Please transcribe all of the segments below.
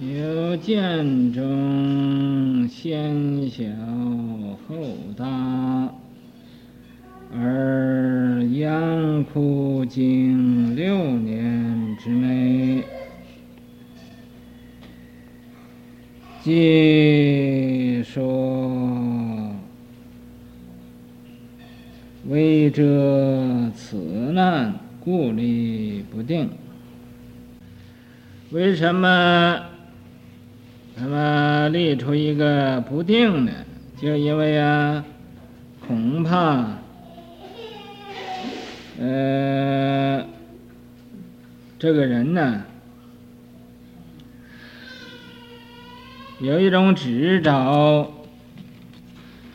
有见中先小后大，而央枯经六年之内，即说为这此难，故立不定。为什么？那么立出一个不定的？就因为啊，恐怕，呃，这个人呢，有一种执着，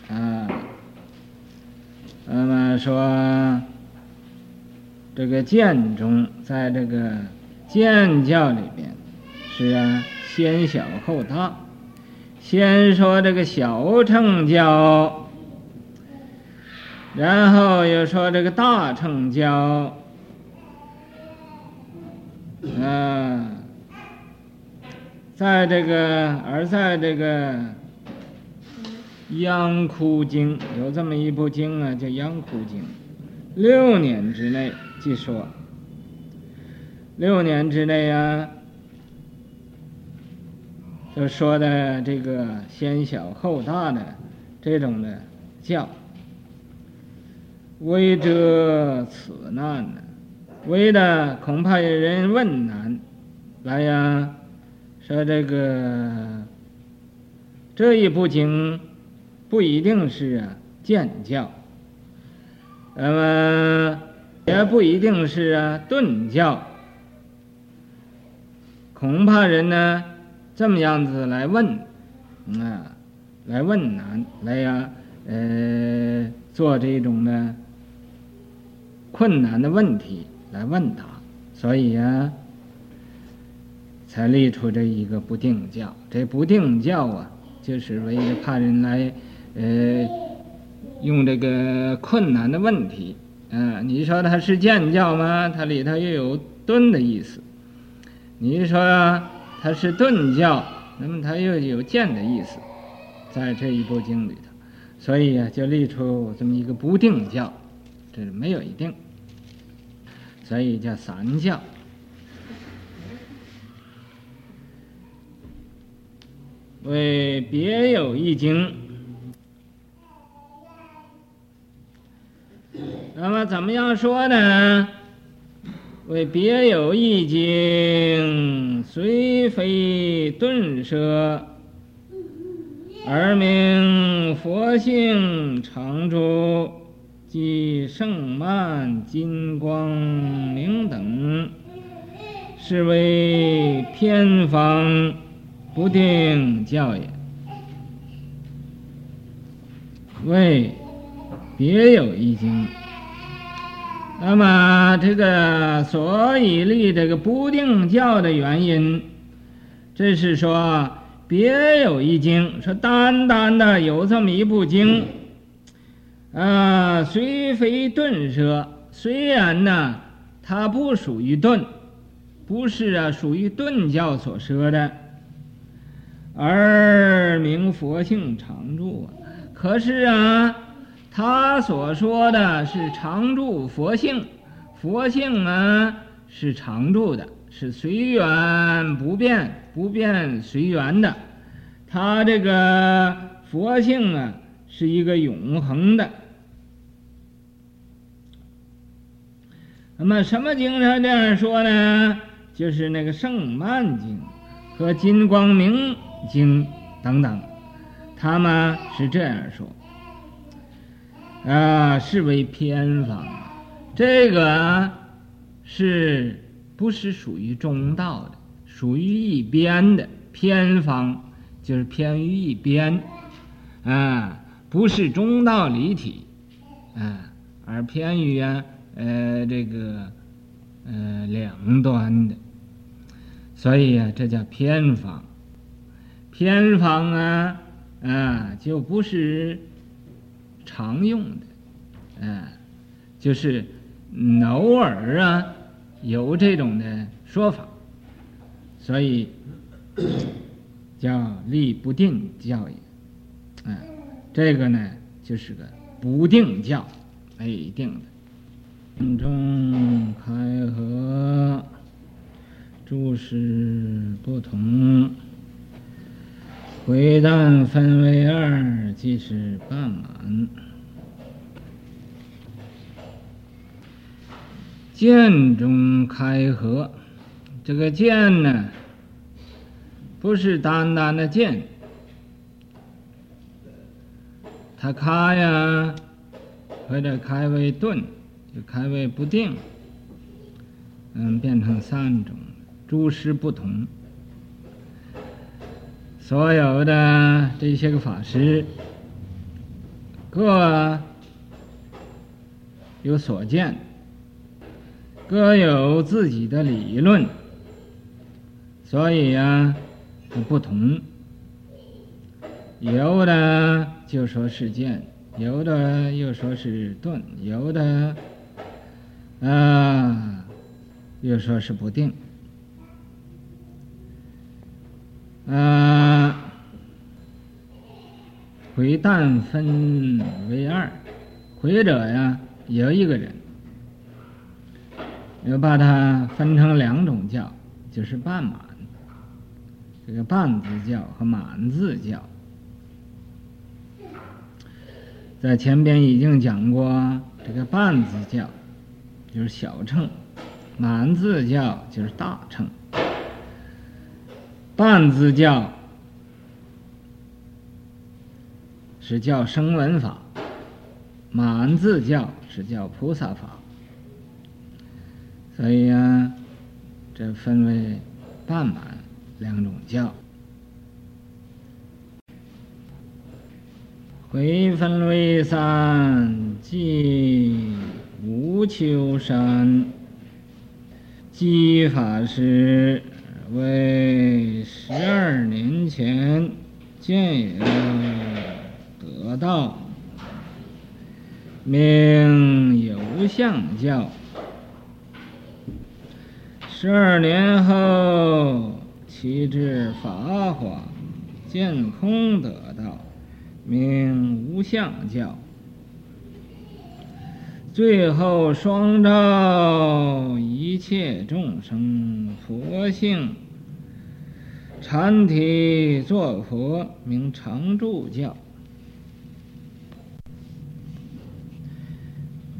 啊，那么说，这个见中，在这个见教里边，是啊。先小后大，先说这个小乘教，然后又说这个大乘教，嗯，在这个而在这个央枯经有这么一部经啊，叫央枯经，六年之内即说，六年之内啊。就说的这个先小后大的这种的教，为者此难呢？为的恐怕有人问难来呀，说这个这一部经不一定是啊见教，那么也不一定是啊顿教，恐怕人呢。这么样子来问，啊，来问难，来呀，呃，做这种的困难的问题来问答，所以呀，才立出这一个不定教。这不定教啊，就是为了怕人来，呃，用这个困难的问题，啊，你说它是见教吗？它里头又有顿的意思，你说。它是顿教，那么它又有见的意思，在这一部经里头，所以啊，就立出这么一个不定教，这是没有一定，所以叫散教。为别有一经，那么怎么样说呢？为别有一经，虽非顿舍，而名佛性常住，即胜曼、金光明等，是为偏方不定教也。为别有一经。那么这个所以立这个不定教的原因，这是说别有一经，说单单的有这么一部经，啊，虽非顿舍，虽然呢，它不属于顿，不是啊，属于顿教所说的，而名佛性常住，可是啊。他所说的是常住佛性，佛性啊是常住的，是随缘不变，不变随缘的。他这个佛性啊是一个永恒的。那么什么经上这样说呢？就是那个胜曼经和金光明经等等，他们是这样说。啊，是为偏方，这个是不是属于中道的？属于一边的偏方，就是偏于一边，啊，不是中道离体，啊，而偏于啊，呃，这个，呃，两端的，所以啊，这叫偏方。偏方啊，啊，就不是。常用的，嗯，就是偶尔啊有这种的说法，所以叫立不定教也。嗯，这个呢，就是个不定教，没定的。中开合，诸事不同。回荡分为二，即是半满。剑中开合，这个剑呢，不是单单的剑，它开呀，或者开为顿，就开为不定，嗯，变成三种，诸事不同。所有的这些个法师，各有所见。各有自己的理论，所以呀，不同。有的就说是见，有的又说是顿，有的啊，又说是不定。为旦分为二，回者呀，有一个人。又把它分成两种教，就是半满，这个半字教和满字教，在前边已经讲过，这个半字教就是小乘，满字教就是大乘。半字教是叫声闻法，满字教是叫菩萨法。所以呀，这分为半满两种教。回分为三，即无求山。寂法师为十二年前见有道，名有相教。十二年后，其至法华，见空得道，名无相教。最后双照一切众生佛性，禅体作佛，名常住教。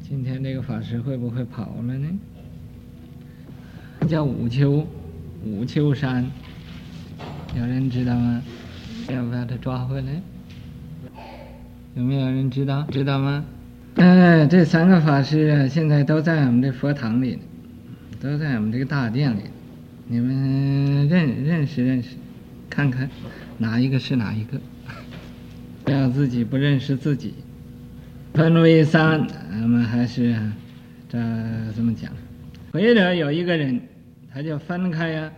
今天这个法师会不会跑了呢？叫武丘，武丘山，有人知道吗？要不要他抓回来？有没有人知道？知道吗？哎，这三个法师啊，现在都在我们这佛堂里，都在我们这个大殿里。你们认认识认识，看看哪一个是哪一个，不要自己不认识自己。分为三，我们还是这怎么讲？回者有一个人。他就分开呀，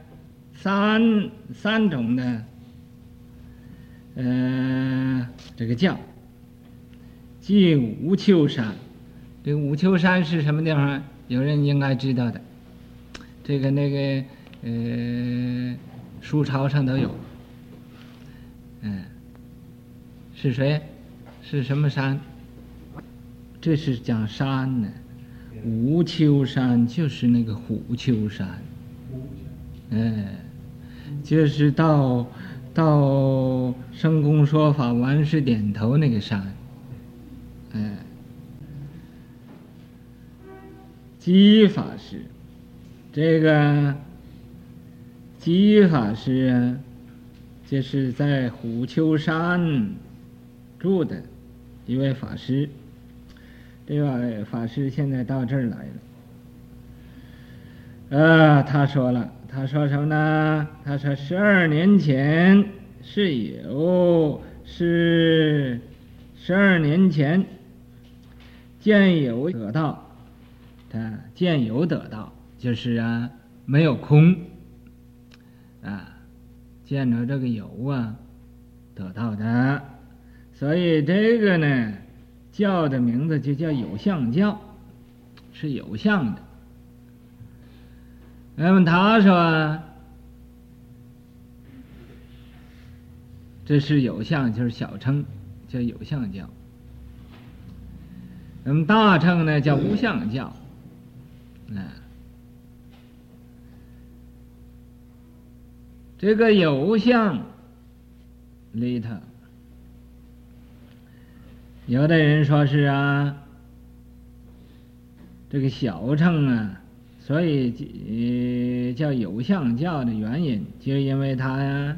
三三种的，呃，这个教，即无丘山。这个无丘山是什么地方？有人应该知道的。这个那个呃，书抄上都有。嗯，是谁？是什么山？这是讲山呢。无丘山就是那个虎丘山。哎，就是到到圣公说法，完事点头那个山。哎，寂法师，这个寂法师啊，就是在虎丘山住的一位法师。这位法师现在到这儿来了。呃，他说了。他说什么呢？他说十二年前是有，是十二年前见有得道，他见有得道就是啊没有空啊，见着这个有啊得到的，所以这个呢教的名字就叫有相教，是有相的。那么他说：“这是有相，就是小乘，叫有相教。那么大乘呢，叫无相教。啊，这个有相里头，有的人说是啊，这个小乘啊，所以叫有相教的原因，就因为它呀。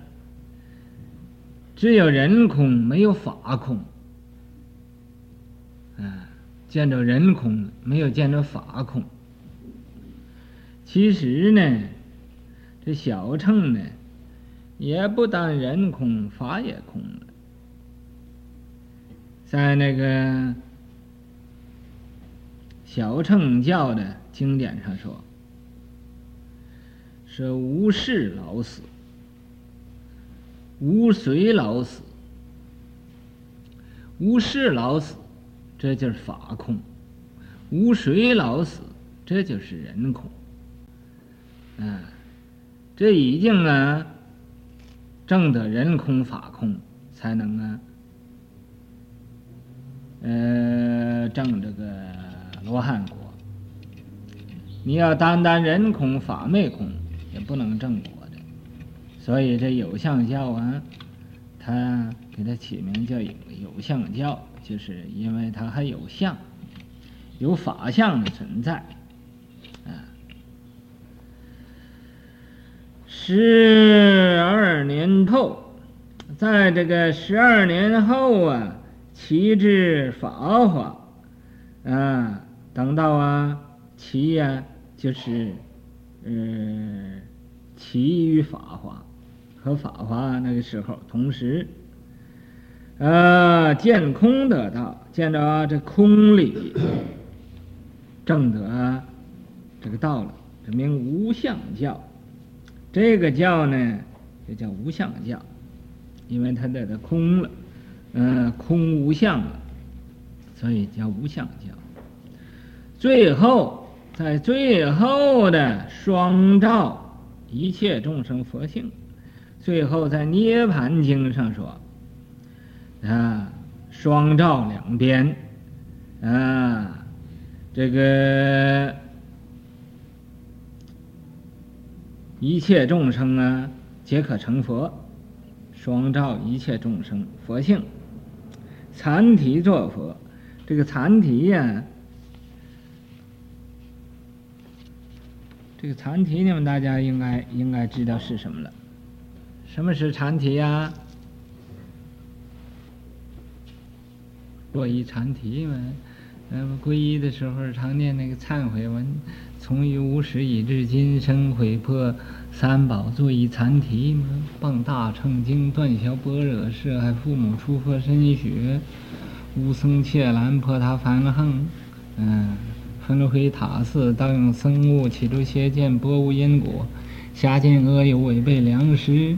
只有人空，没有法空。啊，见着人空，没有见着法空。其实呢，这小乘呢，也不但人空，法也空了。在那个小乘教的经典上说，是无事老死。无随老死，无事老死，这就是法空；无随老死，这就是人空。啊，这已经啊，证得人空法空，才能啊，呃，证这个罗汉果。你要单单人空法昧空，也不能证果的。所以这有相教啊，他给他起名叫有有相教，就是因为他还有相，有法相的存在，啊。十二年后，在这个十二年后啊，期至法华，啊，等到啊，期呀，就是，嗯，期于法华。和法华那个时候，同时，呃，见空得道，见着这空里，证得这个道了，这名无相教。这个教呢，就叫无相教，因为它得的空了，呃，空无相了，所以叫无相教。最后，在最后的双照一切众生佛性。最后在《涅槃经》上说，啊，双照两边，啊，这个一切众生啊，皆可成佛，双照一切众生佛性，残提作佛，这个残提呀，这个残提你们大家应该应该知道是什么了。什么是禅提呀？皈依禅提嘛，嗯，皈依的时候常念那个忏悔文，从于无始以至今生毁破三宝，坐以禅提嘛，傍大乘经，断消般若，涉害父母，出佛身血，无僧伽蓝破他梵行，嗯，焚毁塔寺，盗用僧物，起诸邪见，悖无因果，下贱恶友，违背良师。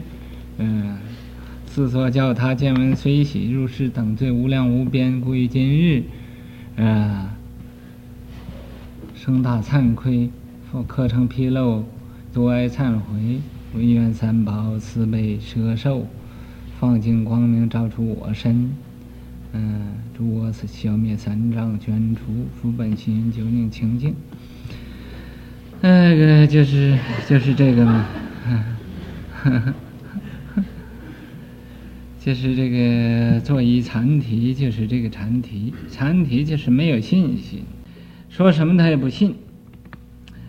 嗯，自作教他见闻随喜入室等罪无量无边，故于今日，啊，生大惭愧，复课程披露，多哀忏悔，唯愿三宝慈悲摄受，放净光明照出我身，嗯，诸我此消灭三障，捐除福本心，究竟清净。那个就是就是这个嘛，呵呵。就是这个做一禅提，就是这个禅提，禅提就是没有信心，说什么他也不信。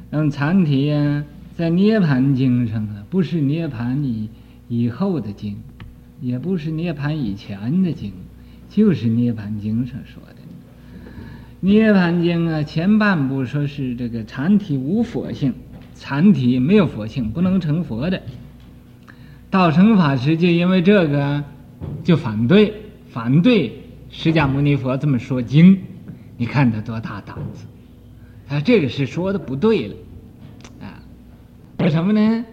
那么禅提呀，在涅槃经上啊，不是涅槃以以后的经，也不是涅槃以前的经，就是涅槃经上说的。涅槃经啊，前半部说是这个禅体无佛性，禅体没有佛性，不能成佛的。道成法师就因为这个。就反对，反对释迦牟尼佛这么说经，你看他多大胆子？他这个是说的不对了，为什么呢？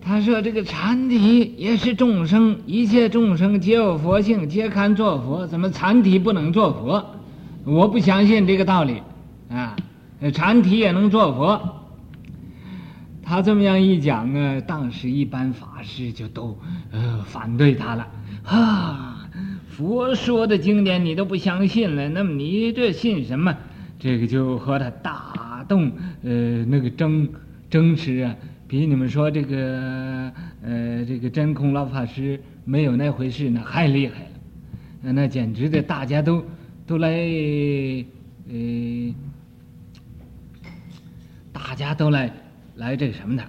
他说这个禅体也是众生，一切众生皆有佛性，皆堪作佛，怎么禅体不能作佛？我不相信这个道理，啊，禅体也能作佛。他这么样一讲啊，当时一般法师就都呃反对他了啊！佛说的经典你都不相信了，那么你这信什么？这个就和他大动呃那个争争持啊，比你们说这个呃这个真空老法师没有那回事呢还厉害了，那简直的大家都都来呃大家都来。来这个什么的，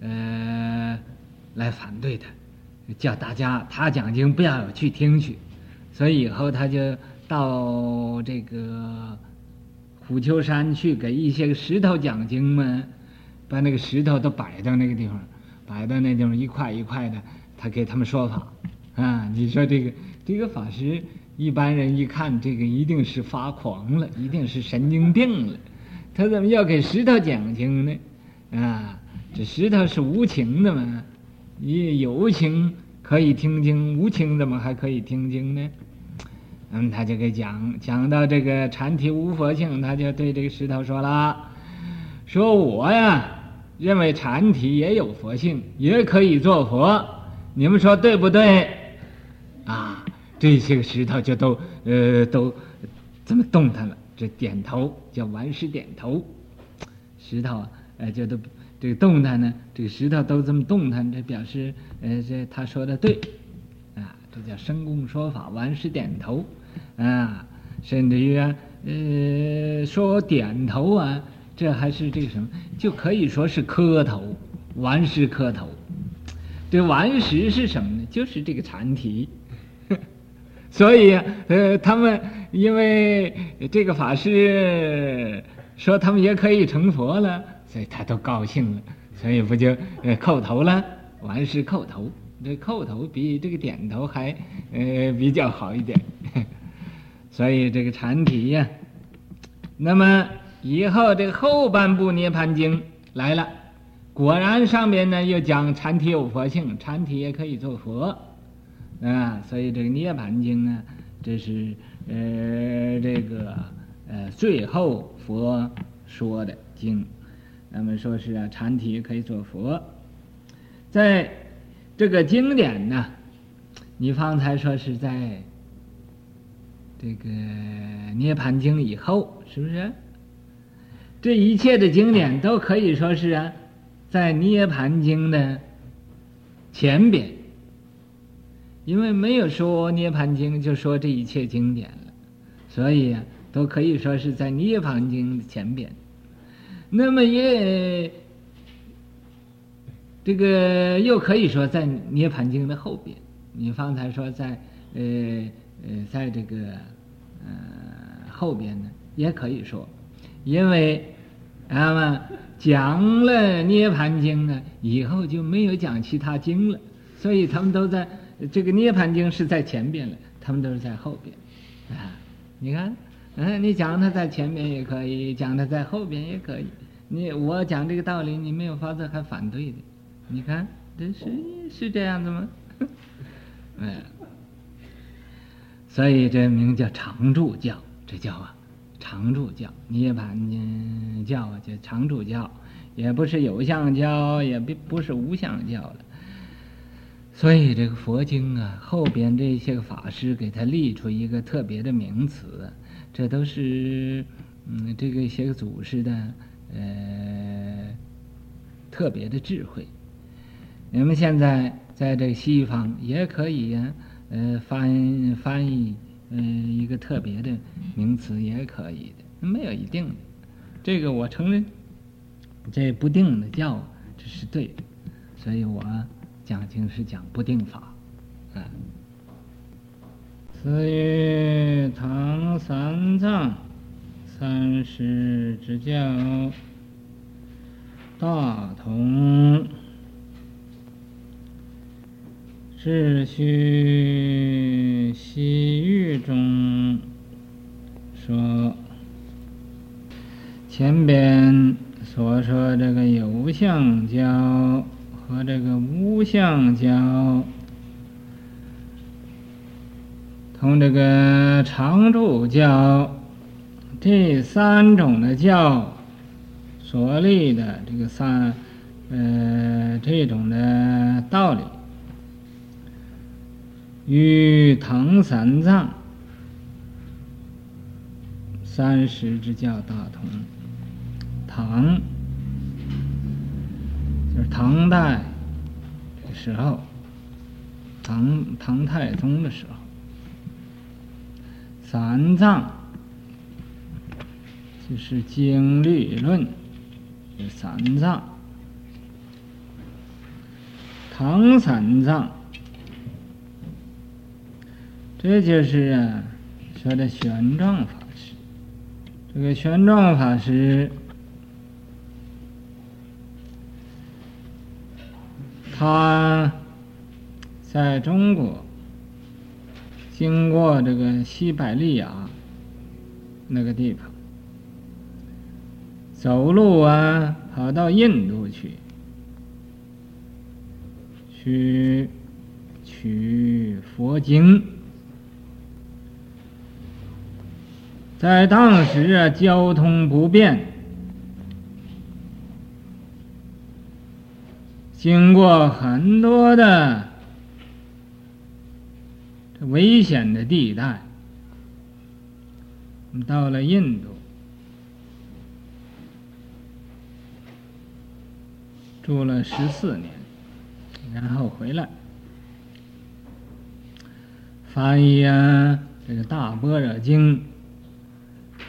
呃，来反对他，叫大家他讲经不要去听去，所以以后他就到这个虎丘山去给一些个石头讲经嘛，把那个石头都摆到那个地方，摆到那地方一块一块的，他给他们说法啊。你说这个这个法师，一般人一看这个一定是发狂了，一定是神经病了。他怎么要给石头讲经呢？啊，这石头是无情的嘛，你有情可以听经，无情怎么还可以听经呢？嗯，他就给讲讲到这个禅体无佛性，他就对这个石头说了：“说我呀，认为禅体也有佛性，也可以做佛，你们说对不对？”啊，这些个石头就都呃都这么动弹了。这点头叫顽石点头，石头啊，呃，就都这个动弹呢，这个石头都这么动弹，这表示呃，这他说的对，这叫生公说法，顽石点头，啊，甚至于啊，呃，说点头啊，这还是这个什么，就可以说是磕头，顽石磕头，这顽石是什么呢？就是这个禅体。所以，呃，他们因为这个法师说他们也可以成佛了，所以他都高兴了，所以不就呃叩头了？完事叩头，这叩头比这个点头还呃比较好一点。所以这个禅体呀，那么以后这个后半部《涅槃经》来了，果然上面呢又讲禅体有佛性，禅体也可以做佛。啊，所以这个《涅槃经》呢，这是呃这个呃最后佛说的经，那么说是啊，禅体可以做佛，在这个经典呢，你方才说是在这个《涅槃经》以后，是不是？这一切的经典都可以说是啊，在《涅槃经》的前边。因为没有说《涅槃经》，就说这一切经典了，所以啊，都可以说是在《涅槃经》的前边。那么也这个又可以说在《涅槃经》的后边。你方才说在呃呃，在这个呃后边呢，也可以说，因为那么讲了《涅槃经》呢，以后就没有讲其他经了，所以他们都在。这个《涅槃经》是在前边了，他们都是在后边，啊，你看，嗯，你讲它在前边也可以，讲它在后边也可以。你我讲这个道理，你没有法子还反对的，你看，这是是这样子吗？嗯，所以这名叫常住教，这叫啊常住教，涅槃教啊叫常住教，也不是有相教，也不不是无相教了。所以这个佛经啊，后边这些个法师给他立出一个特别的名词，这都是嗯，这个一些个祖师的呃特别的智慧。你们现在在这个西方也可以呀、呃翻翻译嗯、呃、一个特别的名词也可以的，没有一定的。这个我承认，这不定的教这是对的，所以我。讲经是讲不定法，啊。此曰唐三藏三世之教，大同秩序西域中说，前边所说这个有相教。和这个无相教，同这个常住教，这三种的教，所立的这个三呃这种的道理，与唐三藏三时之教大同。唐就是唐代的时候，唐唐太宗的时候，三藏就是经律论的三藏，唐三藏，这就是啊说的玄奘法师，这个玄奘法师。他在中国经过这个西伯利亚那个地方，走路啊，跑到印度去，去取佛经。在当时啊，交通不便。经过很多的危险的地带，到了印度，住了十四年，然后回来翻译啊这个《大般若经》，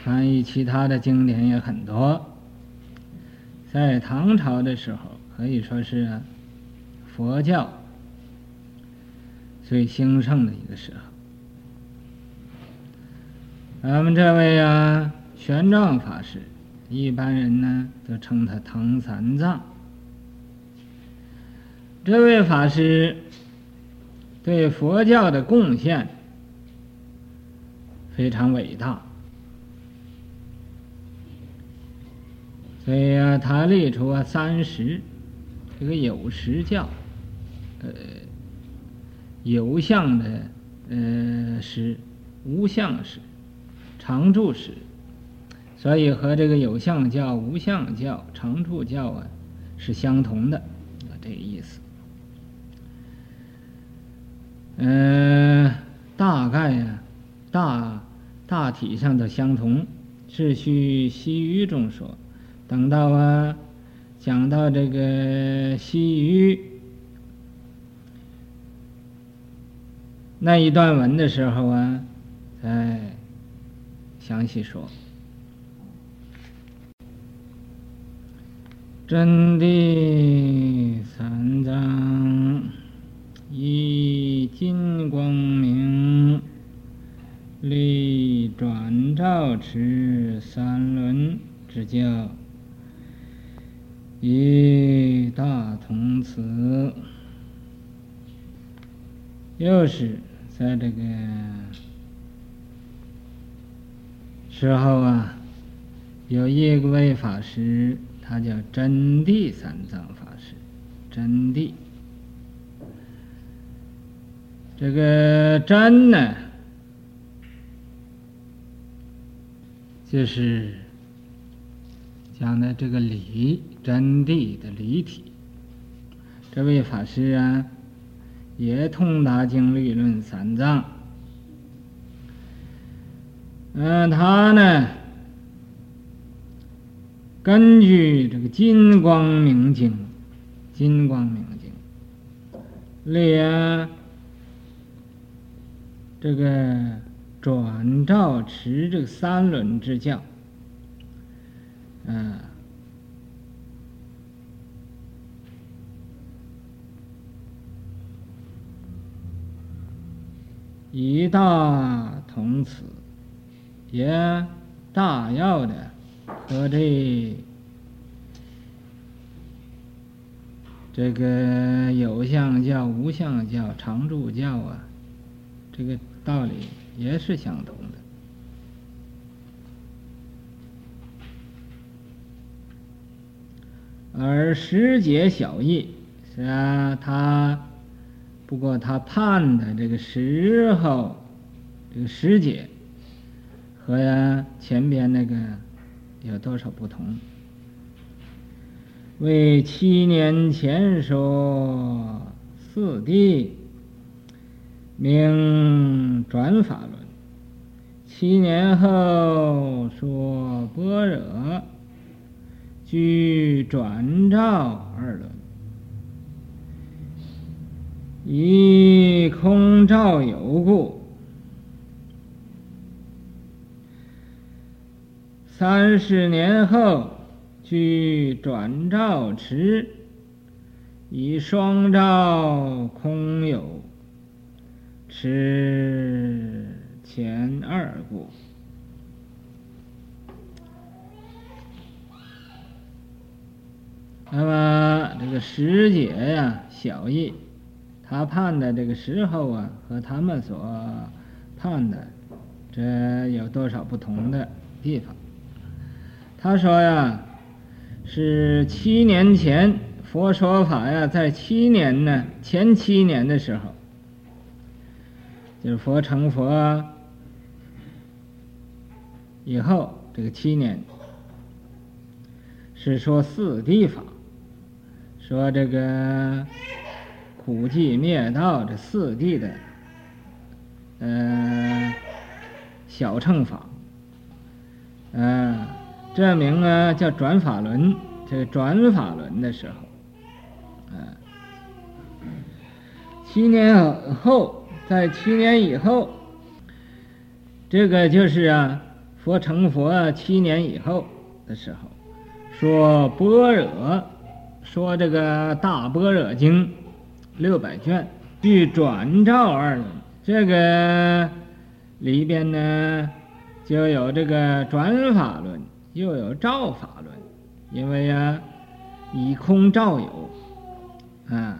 翻译其他的经典也很多。在唐朝的时候。可以说是佛教最兴盛的一个时候。咱们这位啊，玄奘法师，一般人呢都称他唐三藏。这位法师对佛教的贡献非常伟大，所以啊，他立出啊三十。这个有时教，呃，有相的呃时，无相时，常住时，所以和这个有相教、无相教、常住教啊是相同的，啊，这个意思。嗯、大概呀、啊，大大体上的相同，是须西域中说，等到啊。讲到这个西域那一段文的时候啊，再详细说。真谛三藏以金光明，力转照持三轮之教。以大同慈，又是在这个时候啊，有一位法师，他叫真谛三藏法师。真谛，这个真呢，就是。讲的这个理真谛的理体，这位法师啊，也通达经律论三藏。嗯，他呢，根据这个《金光明经》，《金光明经》立这个转照持这个三轮之教。嗯，以大同此，也大要的和这这个有相教、无相教、常住教啊，这个道理也是相同的。而时节小异，是啊，他不过他判的这个时候，这个时节和前边那个有多少不同？为七年前说四谛，名转法轮；七年后说般若，具转照二轮。以空照有故，三十年后具转照持，以双照空有，持前二故。那么这个师姐呀，小易。他判的这个时候啊，和他们所判的这有多少不同的地方？他说呀，是七年前佛说法呀，在七年呢，前七年的时候，就是佛成佛以后这个七年，是说四谛法，说这个。苦集灭道这四谛的，呃，小乘法，呃，这名啊叫转法轮，这转法轮的时候，嗯、呃，七年后，在七年以后，这个就是啊，佛成佛七年以后的时候，说般若，说这个大般若经。六百卷，具转照二轮，这个里边呢，就有这个转法论，又有照法论，因为呀，以空照有，啊，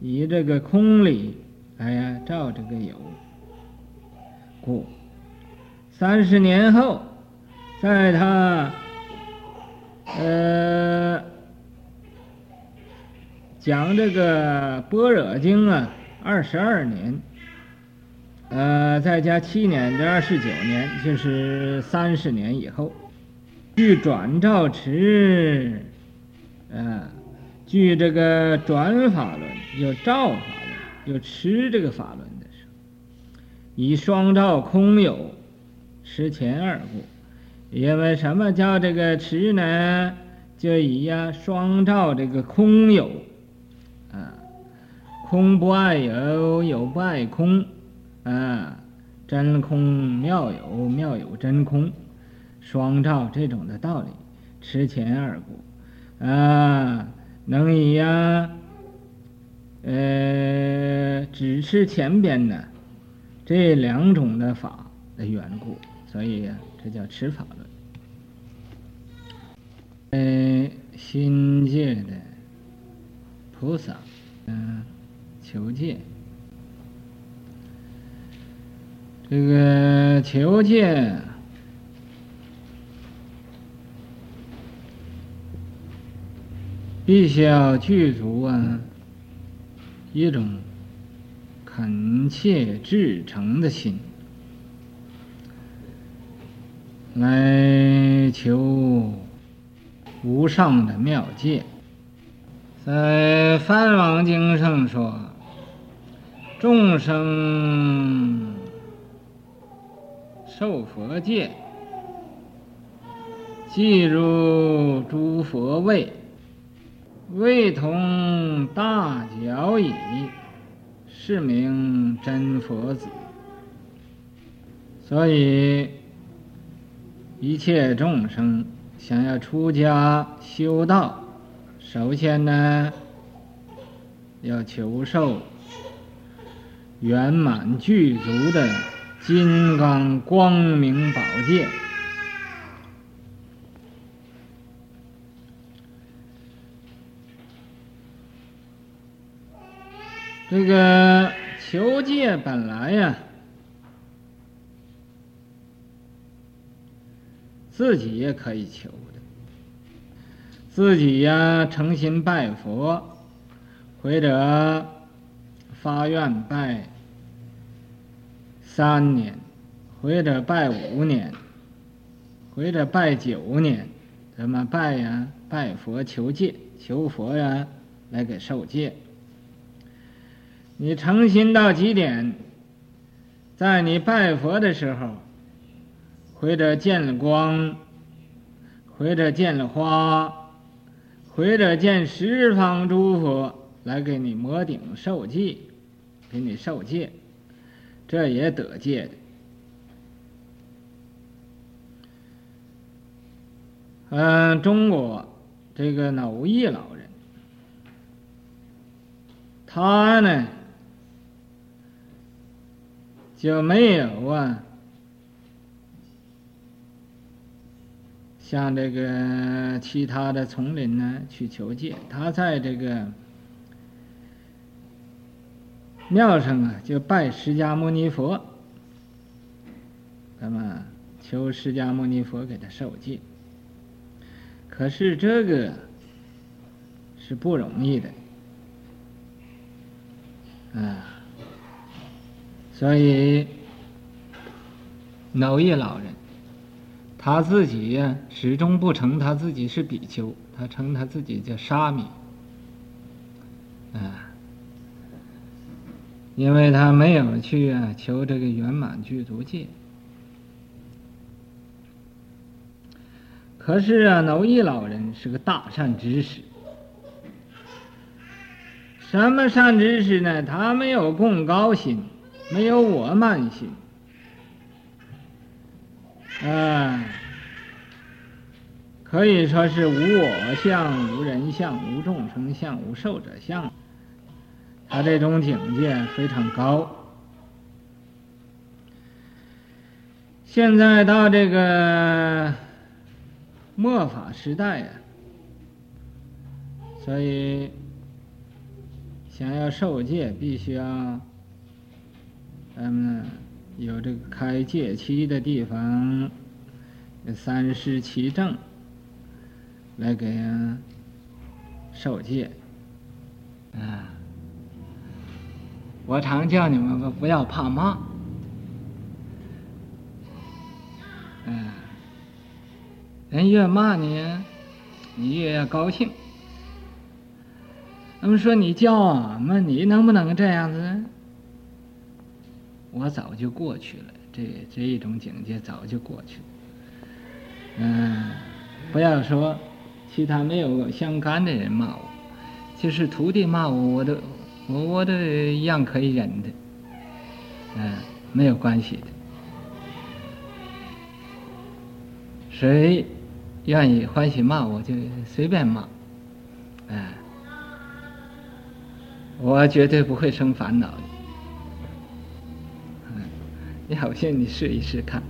以这个空理来呀照这个有，故三十年后，在他，呃。讲这个般若经啊，二十二年，呃，再加七年，这二十九年，就是三十年以后，据转照持，呃，据这个转法轮，有照法轮，有持这个法轮的时候，以双照空有，持前二故，因为什么叫这个持呢？就以呀双照这个空有。空不爱有，有不爱空，啊，真空妙有，妙有真空，双照这种的道理，持前二故，啊，能以呀，呃，只持前边的这两种的法的缘故，所以，这叫持法论。呃，新界的菩萨，嗯。求戒，这个求戒，必须要具足啊一种恳切至诚的心，来求无上的妙戒。在《梵王经》上说。众生受佛戒，即入诸佛位，位同大脚矣，是名真佛子。所以，一切众生想要出家修道，首先呢，要求受。圆满具足的金刚光明宝戒，这个求戒本来呀，自己也可以求的，自己呀诚心拜佛，或者。发愿拜三年，或者拜五年，或者拜九年，怎么拜呀？拜佛求戒，求佛呀，来给受戒。你诚心到极点，在你拜佛的时候，或者见了光，或者见了花，或者见十方诸佛来给你摩顶受戒，给你受戒，这也得戒的。嗯，中国这个蕅益老人，他呢？就没有啊，像这个其他的丛林呢去求戒，他在这个庙上啊就拜释迦牟尼佛，那么求释迦牟尼佛给他受戒。可是这个是不容易的，啊。所以，蕅益老人，他自己呀，始终不称他自己是比丘，他称他自己叫沙弥，啊，因为他没有去啊求这个圆满具足戒。可是啊，蕅益老人是个大善知识，什么善知识呢？他没有贡高心。没有我慢心，啊，可以说是无我相、无人相、无众生相、无寿者相。他这种境界非常高。现在到这个末法时代呀，所以想要受戒，必须要。嗯有这个开戒期的地方，三师七证来给人受戒。啊，我常叫你们不要怕骂。嗯，人越骂你，你越要高兴。他们说你叫俺们，你能不能这样子？我早就过去了，这这一种境界早就过去了。嗯，不要说其他没有相干的人骂我，就是徒弟骂我，我都我我都一样可以忍的。嗯，没有关系的。谁愿意欢喜骂我就随便骂。嗯，我绝对不会生烦恼的。要不信你试一试看。